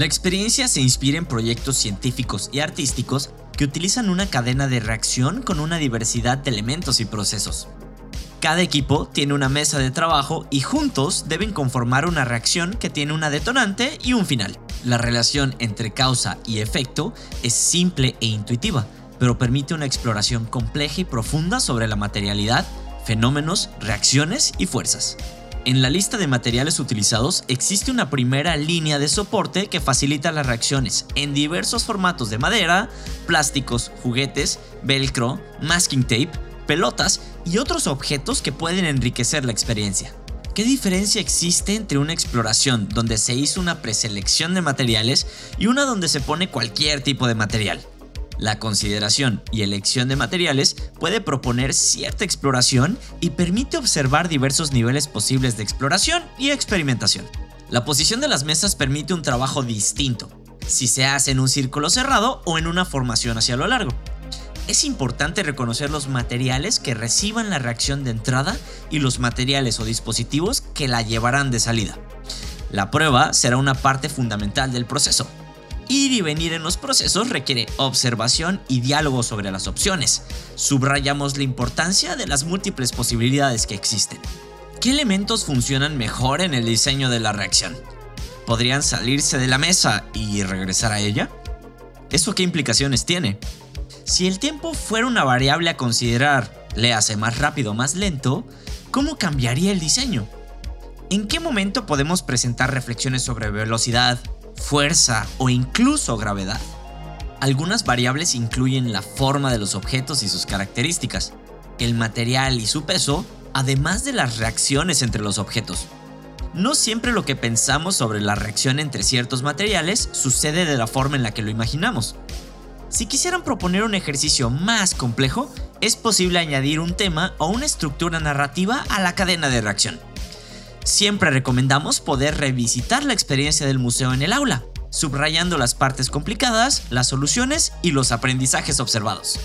La experiencia se inspira en proyectos científicos y artísticos que utilizan una cadena de reacción con una diversidad de elementos y procesos. Cada equipo tiene una mesa de trabajo y juntos deben conformar una reacción que tiene una detonante y un final. La relación entre causa y efecto es simple e intuitiva, pero permite una exploración compleja y profunda sobre la materialidad, fenómenos, reacciones y fuerzas. En la lista de materiales utilizados existe una primera línea de soporte que facilita las reacciones en diversos formatos de madera, plásticos, juguetes, velcro, masking tape, pelotas y otros objetos que pueden enriquecer la experiencia. ¿Qué diferencia existe entre una exploración donde se hizo una preselección de materiales y una donde se pone cualquier tipo de material? La consideración y elección de materiales puede proponer cierta exploración y permite observar diversos niveles posibles de exploración y experimentación. La posición de las mesas permite un trabajo distinto, si se hace en un círculo cerrado o en una formación hacia lo largo. Es importante reconocer los materiales que reciban la reacción de entrada y los materiales o dispositivos que la llevarán de salida. La prueba será una parte fundamental del proceso, Ir y venir en los procesos requiere observación y diálogo sobre las opciones. Subrayamos la importancia de las múltiples posibilidades que existen. ¿Qué elementos funcionan mejor en el diseño de la reacción? ¿Podrían salirse de la mesa y regresar a ella? ¿Eso qué implicaciones tiene? Si el tiempo fuera una variable a considerar, le hace más rápido o más lento, ¿cómo cambiaría el diseño? ¿En qué momento podemos presentar reflexiones sobre velocidad, fuerza o incluso gravedad. Algunas variables incluyen la forma de los objetos y sus características, el material y su peso, además de las reacciones entre los objetos. No siempre lo que pensamos sobre la reacción entre ciertos materiales sucede de la forma en la que lo imaginamos. Si quisieran proponer un ejercicio más complejo, es posible añadir un tema o una estructura narrativa a la cadena de reacción. Siempre recomendamos poder revisitar la experiencia del museo en el aula, subrayando las partes complicadas, las soluciones y los aprendizajes observados.